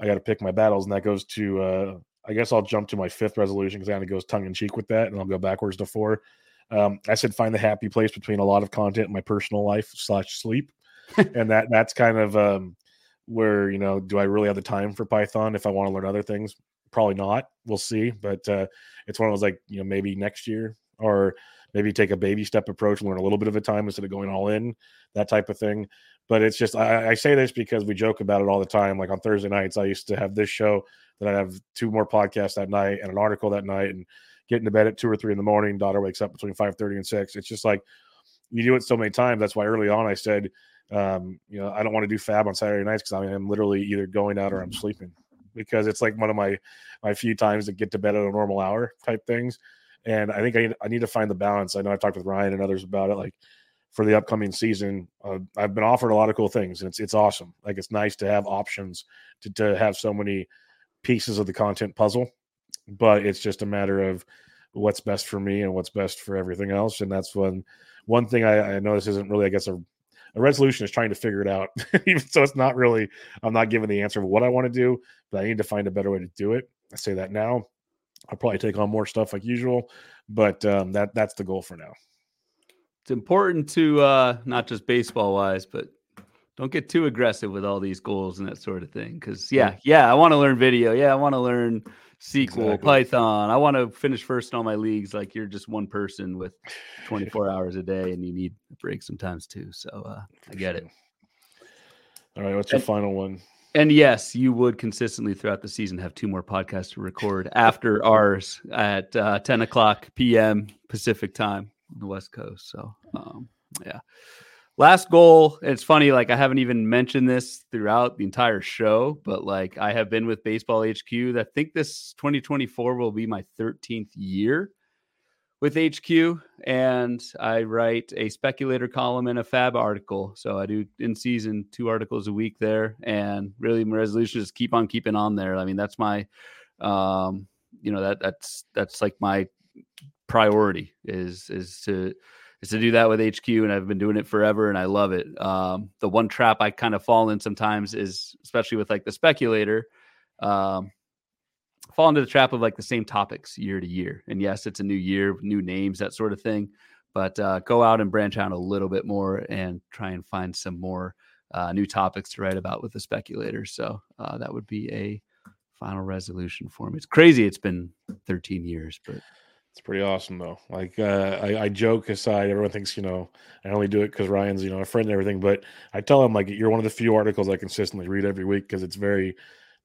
I got to pick my battles, and that goes to uh, I guess I'll jump to my fifth resolution because kind of goes tongue in cheek with that, and I'll go backwards to four. Um, I said find the happy place between a lot of content in my personal life slash sleep, and that that's kind of um, where you know, do I really have the time for Python if I want to learn other things? Probably not. We'll see, but uh, it's one of those like you know maybe next year or maybe take a baby step approach and learn a little bit of a time instead of going all in, that type of thing. But it's just I, I say this because we joke about it all the time. Like on Thursday nights, I used to have this show then I have two more podcasts that night and an article that night and getting to bed at two or three in the morning. Daughter wakes up between 5:30 and 6. It's just like you do it so many times. That's why early on I said, um, you know, I don't want to do fab on Saturday nights because I mean, I'm literally either going out or I'm sleeping because it's like one of my my few times to get to bed at a normal hour type things. And I think I need, I need to find the balance. I know I've talked with Ryan and others about it. Like for the upcoming season, uh, I've been offered a lot of cool things, and it's it's awesome. Like it's nice to have options to to have so many pieces of the content puzzle, but it's just a matter of what's best for me and what's best for everything else. And that's when one thing I, I know this isn't really, I guess, a, a resolution is trying to figure it out. Even so, it's not really. I'm not giving the answer of what I want to do, but I need to find a better way to do it. I say that now. I'll probably take on more stuff like usual, but um, that that's the goal for now. It's important to uh, not just baseball wise, but don't get too aggressive with all these goals and that sort of thing. Because yeah, yeah, I want to learn video. Yeah, I want to learn SQL, exactly. Python. I want to finish first in all my leagues. Like you're just one person with 24 hours a day, and you need a break sometimes too. So uh, I get it. All right, what's your and, final one? And yes, you would consistently throughout the season have two more podcasts to record after ours at uh, 10 o'clock p.m. Pacific time on the West Coast. So um, yeah. Last goal, it's funny, like I haven't even mentioned this throughout the entire show, but like I have been with Baseball HQ. I think this 2024 will be my 13th year with HQ, and I write a speculator column and a fab article. So I do in season two articles a week there, and really my resolution is keep on keeping on there. I mean, that's my, um, you know, that that's that's like my priority is is to is to do that with HQ, and I've been doing it forever, and I love it. Um, the one trap I kind of fall in sometimes is, especially with like the speculator, um, fall into the trap of like the same topics year to year. And yes, it's a new year, new names, that sort of thing. But uh, go out and branch out a little bit more and try and find some more uh, new topics to write about with the speculator. So uh, that would be a final resolution for me. It's crazy. It's been 13 years, but it's pretty awesome though. Like uh, I, I, joke aside, everyone thinks you know I only do it because Ryan's you know a friend and everything. But I tell him like you're one of the few articles I consistently read every week because it's very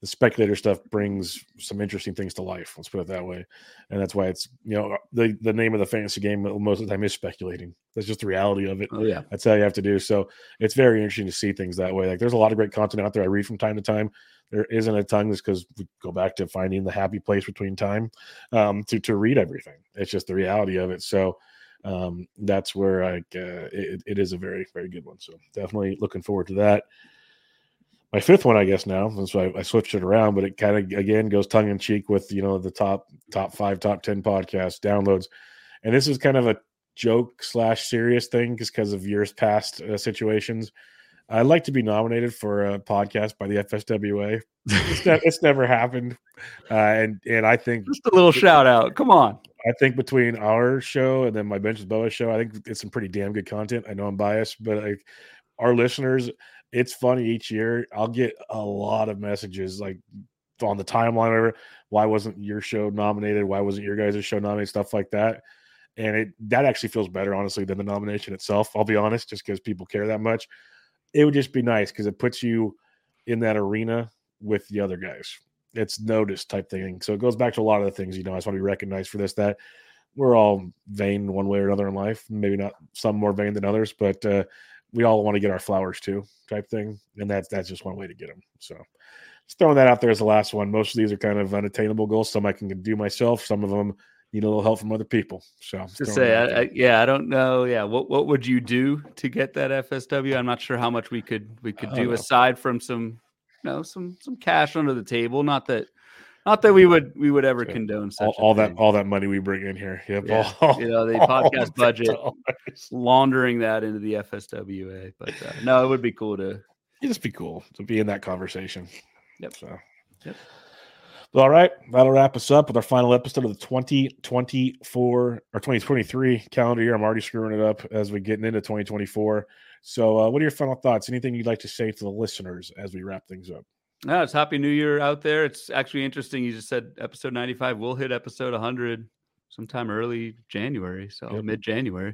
the speculator stuff brings some interesting things to life. Let's put it that way, and that's why it's you know the the name of the fantasy game most of the time is speculating. That's just the reality of it. Oh yeah, that's how you have to do. So it's very interesting to see things that way. Like there's a lot of great content out there I read from time to time there isn't a ton just because we go back to finding the happy place between time um, to to read everything. It's just the reality of it. So um, that's where I uh, it, it is a very very good one. So definitely looking forward to that. My fifth one, I guess now, so I, I switched it around, but it kind of again goes tongue in cheek with you know the top top five, top ten podcast downloads, and this is kind of a joke slash serious thing just because of years past uh, situations. I'd like to be nominated for a podcast by the FSWA. It's, ne- it's never happened, uh, and and I think just a little shout out. Come on. I think between our show and then my Bench with Bubba show, I think it's some pretty damn good content. I know I'm biased, but like our listeners, it's funny each year. I'll get a lot of messages like on the timeline or why wasn't your show nominated? Why wasn't your guys' show nominated? Stuff like that. And it that actually feels better, honestly, than the nomination itself. I'll be honest, just because people care that much it would just be nice because it puts you in that arena with the other guys. It's noticed type thing. So it goes back to a lot of the things, you know, I just want to be recognized for this, that we're all vain one way or another in life. Maybe not some more vain than others, but uh, we all want to get our flowers too, type thing. And that's that's just one way to get them. So just throwing that out there as the last one. Most of these are kind of unattainable goals. Some I can do myself. Some of them need a little help from other people. So to say, I, I, yeah, I don't know. Yeah, what what would you do to get that FSW? I'm not sure how much we could we could do aside from some, you know, some some cash under the table. Not that. Not that we would we would ever condone all, all that all that money we bring in here. Yep, yeah. all, you know the podcast budget, laundering that into the FSWA. But uh, no, it would be cool to. It'd just be cool to be in that conversation. Yep. So. Yep. All right, that'll wrap us up with our final episode of the 2024 or 2023 calendar year. I'm already screwing it up as we're getting into 2024. So, uh, what are your final thoughts? Anything you'd like to say to the listeners as we wrap things up? No, it's Happy New Year out there. It's actually interesting. You just said episode 95. We'll hit episode 100 sometime early January, so yep. mid January,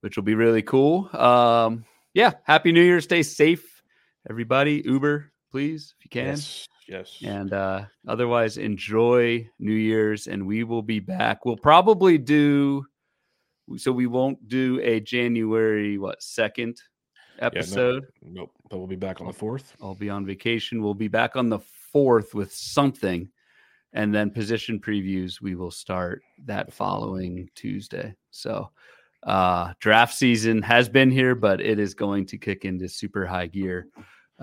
which will be really cool. Um, yeah, Happy New Year. Stay safe, everybody. Uber, please, if you can. Yes. Yes. And uh, otherwise, enjoy New Year's, and we will be back. We'll probably do. So we won't do a January what second episode. Yeah, no, nope. But we'll be back on the fourth. I'll be on vacation. We'll be back on the fourth with something, and then position previews. We will start that following Tuesday. So uh draft season has been here, but it is going to kick into super high gear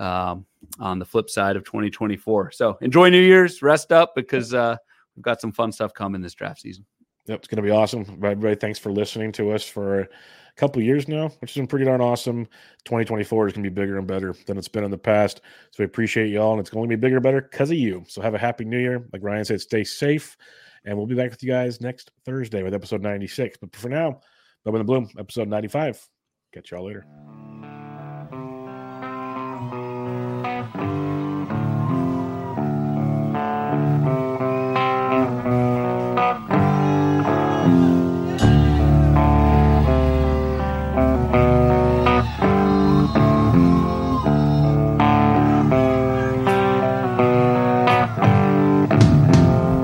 um, on the flip side of 2024. So enjoy New Year's, rest up because uh, we've got some fun stuff coming this draft season. Yep, it's going to be awesome. Everybody, thanks for listening to us for couple years now, which has been pretty darn awesome. 2024 is going to be bigger and better than it's been in the past. So we appreciate y'all, and it's going to be bigger and better because of you. So have a happy new year. Like Ryan said, stay safe, and we'll be back with you guys next Thursday with episode 96. But for now, Bubba the Bloom, episode 95. Catch y'all later.